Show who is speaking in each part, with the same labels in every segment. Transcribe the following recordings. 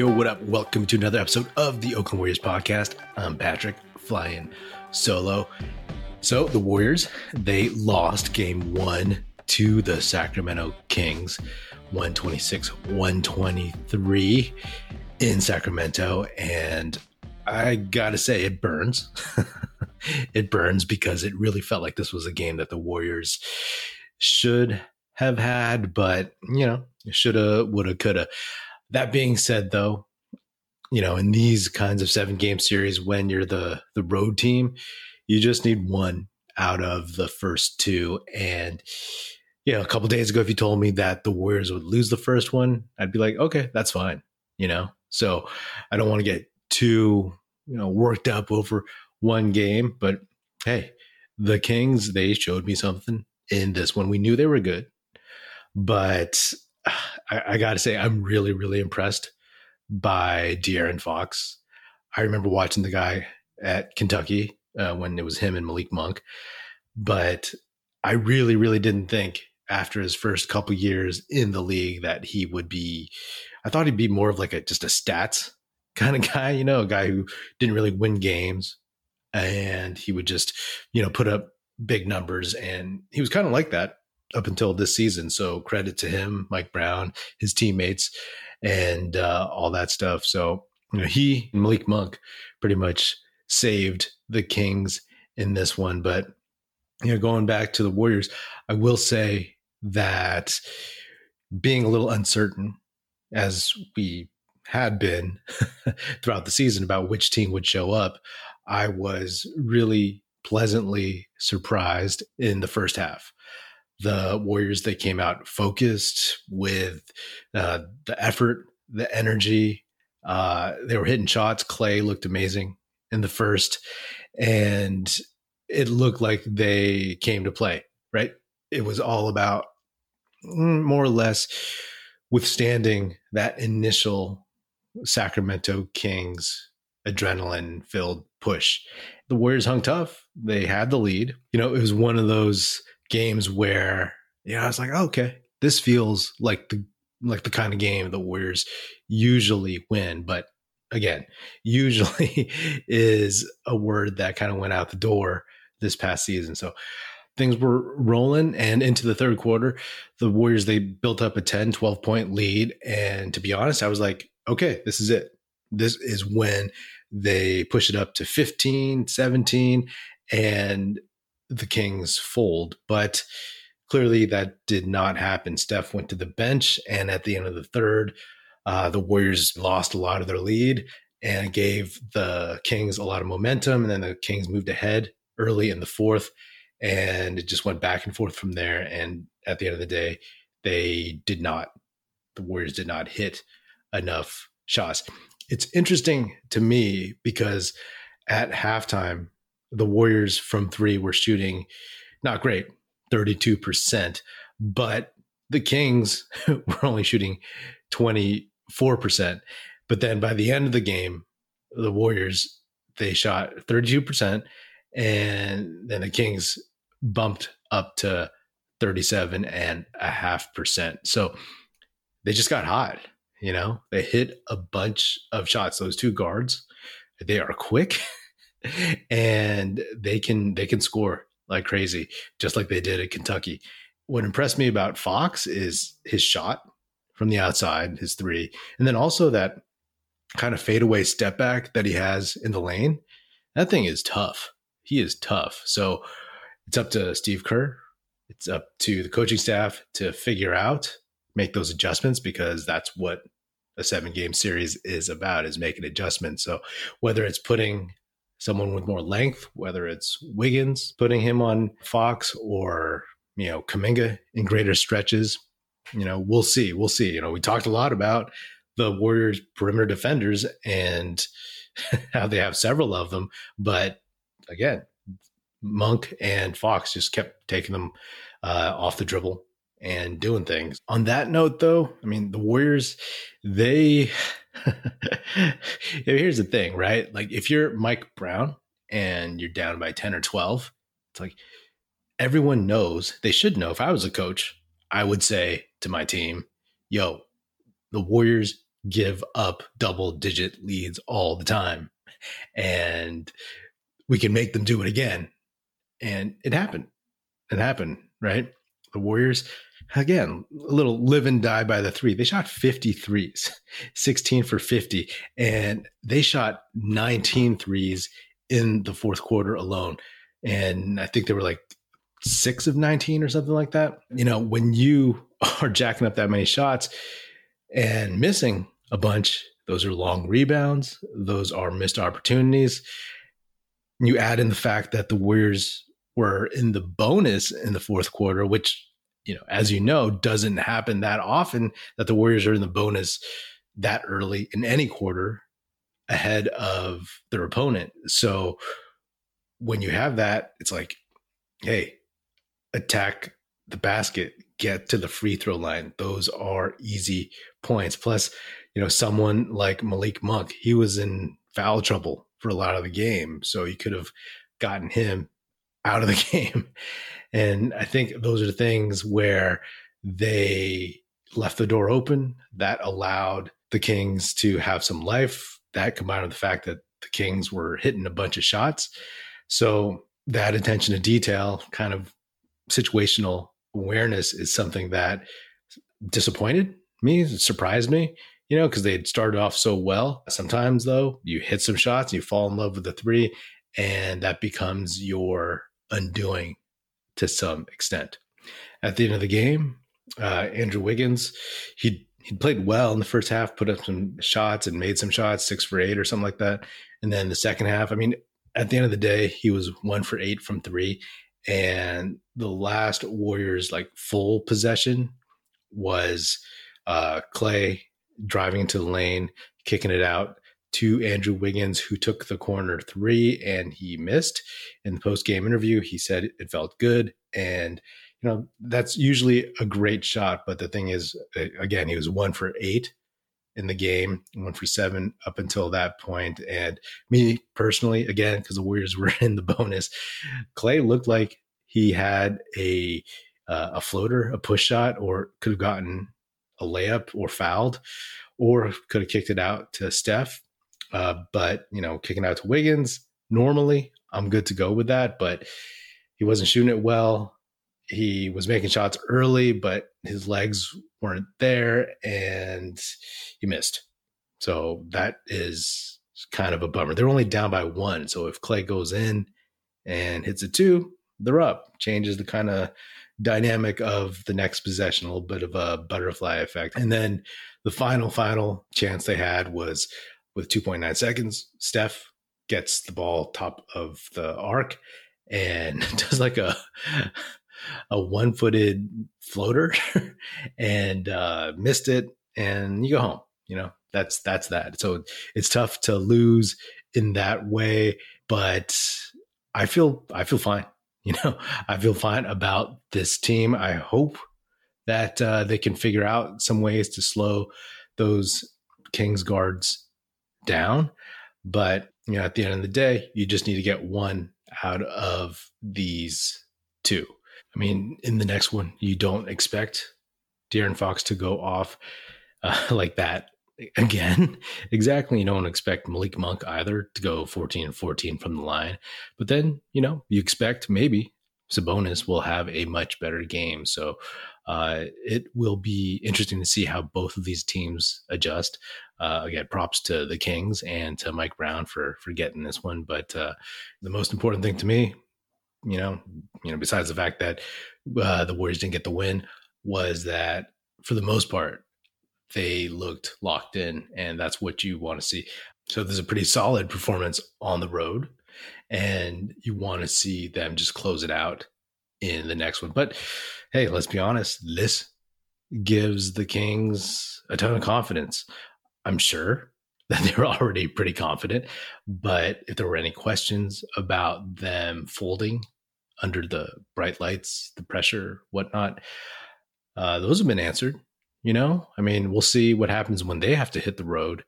Speaker 1: Yo, what up? Welcome to another episode of the Oakland Warriors podcast. I'm Patrick, flying solo. So, the Warriors, they lost game one to the Sacramento Kings, 126 123 in Sacramento. And I gotta say, it burns. it burns because it really felt like this was a game that the Warriors should have had, but, you know, shoulda, woulda, coulda. That being said, though, you know, in these kinds of seven game series, when you're the the road team, you just need one out of the first two. And you know, a couple days ago, if you told me that the Warriors would lose the first one, I'd be like, okay, that's fine. You know, so I don't want to get too you know worked up over one game, but hey, the Kings they showed me something in this one. We knew they were good, but I, I got to say, I'm really, really impressed by De'Aaron Fox. I remember watching the guy at Kentucky uh, when it was him and Malik Monk, but I really, really didn't think after his first couple years in the league that he would be. I thought he'd be more of like a just a stats kind of guy, you know, a guy who didn't really win games, and he would just, you know, put up big numbers, and he was kind of like that up until this season. So credit to him, Mike Brown, his teammates, and uh, all that stuff. So you know, he and Malik Monk pretty much saved the Kings in this one. But you know, going back to the Warriors, I will say that being a little uncertain, as we had been throughout the season about which team would show up, I was really pleasantly surprised in the first half the Warriors they came out focused with uh, the effort, the energy. Uh, they were hitting shots. Klay looked amazing in the first, and it looked like they came to play. Right, it was all about mm, more or less withstanding that initial Sacramento Kings adrenaline filled push. The Warriors hung tough. They had the lead. You know, it was one of those games where yeah, I was like, oh, okay, this feels like the like the kind of game the Warriors usually win. But again, usually is a word that kind of went out the door this past season. So things were rolling and into the third quarter, the Warriors they built up a 10, 12 point lead. And to be honest, I was like, okay, this is it. This is when they push it up to 15, 17. And the Kings fold. But clearly that did not happen. Steph went to the bench, and at the end of the third, uh, the Warriors lost a lot of their lead and gave the Kings a lot of momentum. And then the Kings moved ahead early in the fourth, and it just went back and forth from there. And at the end of the day, they did not, the Warriors did not hit enough shots. It's interesting to me because at halftime, the Warriors from three were shooting not great, 32%, but the Kings were only shooting 24%. But then by the end of the game, the Warriors, they shot 32%, and then the Kings bumped up to 37 and a half percent. So they just got hot, you know, they hit a bunch of shots. Those two guards, they are quick. and they can they can score like crazy, just like they did at Kentucky. What impressed me about Fox is his shot from the outside, his three, and then also that kind of fadeaway step back that he has in the lane. That thing is tough. He is tough. So it's up to Steve Kerr. It's up to the coaching staff to figure out, make those adjustments because that's what a seven game series is about is making adjustments. So whether it's putting someone with more length, whether it's Wiggins putting him on Fox or, you know, Kuminga in greater stretches. You know, we'll see. We'll see. You know, we talked a lot about the Warriors perimeter defenders and how they have several of them. But again, Monk and Fox just kept taking them uh, off the dribble and doing things. On that note, though, I mean, the Warriors, they here's the thing, right? Like if you're Mike Brown and you're down by 10 or 12, it's like everyone knows, they should know. If I was a coach, I would say to my team, yo, the Warriors give up double digit leads all the time. And we can make them do it again. And it happened. It happened, right? The Warriors, again, a little live and die by the three. They shot 53s, 16 for 50, and they shot 19 threes in the fourth quarter alone. And I think they were like six of 19 or something like that. You know, when you are jacking up that many shots and missing a bunch, those are long rebounds, those are missed opportunities. You add in the fact that the Warriors were in the bonus in the fourth quarter, which, you know, as you know, doesn't happen that often that the Warriors are in the bonus that early in any quarter ahead of their opponent. So when you have that, it's like, hey, attack the basket, get to the free throw line. Those are easy points. Plus, you know, someone like Malik Monk, he was in foul trouble for a lot of the game. So you could have gotten him out of the game. And I think those are the things where they left the door open that allowed the Kings to have some life. That combined with the fact that the Kings were hitting a bunch of shots. So that attention to detail, kind of situational awareness is something that disappointed me, surprised me, you know, because they had started off so well. Sometimes, though, you hit some shots, you fall in love with the three, and that becomes your undoing to some extent. At the end of the game, uh, Andrew Wiggins, he he played well in the first half, put up some shots and made some shots, six for eight or something like that. And then the second half, I mean, at the end of the day, he was one for eight from three. And the last Warriors like full possession was uh, Klay driving into the lane, kicking it out to Andrew Wiggins, who took the corner three and he missed. In the post game interview, he said it felt good. And, you know, that's usually a great shot. But the thing is, again, he was one for eight in the game, one for seven up until that point. And me personally, again, because the Warriors were in the bonus, Klay looked like he had a uh, a floater, a push shot, or could have gotten a layup or fouled, or could have kicked it out to Steph. Uh, but you know, kicking out to Wiggins, normally I'm good to go with that. But he wasn't shooting it well. He was making shots early, but his legs weren't there, and he missed. So that is kind of a bummer. They're only down by one. So if Klay goes in and hits a two, they're up. Changes the kind of dynamic of the next possession, a little bit of a butterfly effect. And then the final, final chance they had was with 2.9 seconds. Steph gets the ball top of the arc and does like a a one footed floater and uh, missed it, and you go home. You know that's that's that. So it's tough to lose in that way, but I feel I feel fine. You know, I feel fine about this team. I hope that uh, they can figure out some ways to slow those Kings guards down. But you know, at the end of the day, you just need to get one out of these two. I mean, in the next one, you don't expect De'Aaron Fox to go off uh, like that again. exactly. You don't expect Malik Monk either to go 14 and 14 from the line. But then, you know, you expect maybe Sabonis will have a much better game. So uh, it will be interesting to see how both of these teams adjust. Uh, again, props to the Kings and to Mike Brown for for getting this one. But uh, the most important thing to me, you know, you know, besides the fact that uh, the Warriors didn't get the win, was that for the most part, they looked locked in, and that's what you want to see. So there's a pretty solid performance on the road, and you want to see them just close it out in the next one. But hey, let's be honest, this gives the Kings a ton of confidence. I'm sure that they're already pretty confident, but if there were any questions about them folding under the bright lights, the pressure, whatnot, uh, those have been answered. You know, I mean, we'll see what happens when they have to hit the road.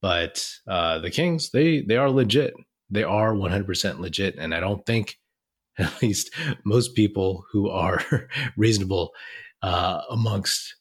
Speaker 1: But uh, the Kings, they they are legit. They are 100% legit, and I don't think, at least most people who are reasonable uh, amongst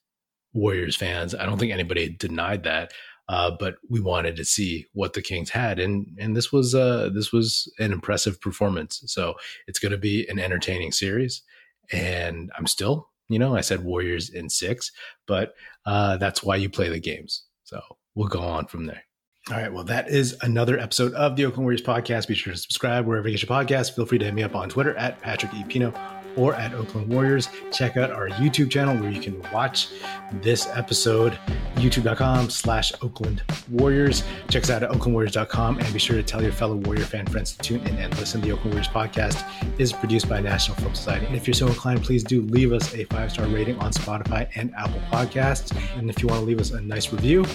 Speaker 1: Warriors fans, I don't think anybody denied that. uh, but we wanted to see what the Kings had, and and this was uh, this was an impressive performance. So it's going to be an entertaining series, and I'm still, you know, I said Warriors in six, but uh, that's why you play the games. So we'll go on from there. All right. Well, that is another episode of the Oakland Warriors podcast. Be sure to subscribe wherever you get your podcast. Feel free to hit me up on Twitter at Patrick E. Pino or at Oakland Warriors. Check out our YouTube channel where you can watch this episode, youtube.com slash Oakland Warriors. Check us out at oaklandwarriors.com and be sure to tell your fellow Warrior fan friends to tune in and listen. The Oakland Warriors podcast is produced by National Film Society. And if you're so inclined, please do leave us a five-star rating on Spotify and Apple Podcasts. And if you want to leave us a nice review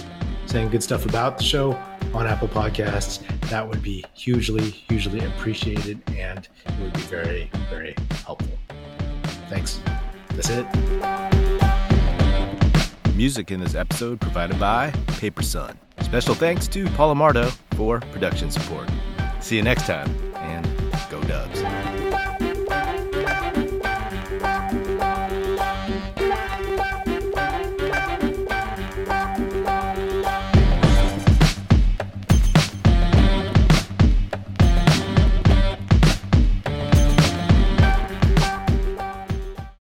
Speaker 1: saying good stuff about the show on Apple Podcasts, that would be hugely, hugely appreciated and it would be very, very helpful. Thanks. That's it.
Speaker 2: Music in this episode provided by Paper Son. Special thanks to Paul Amardo for production support. See you next time, and go Dubs.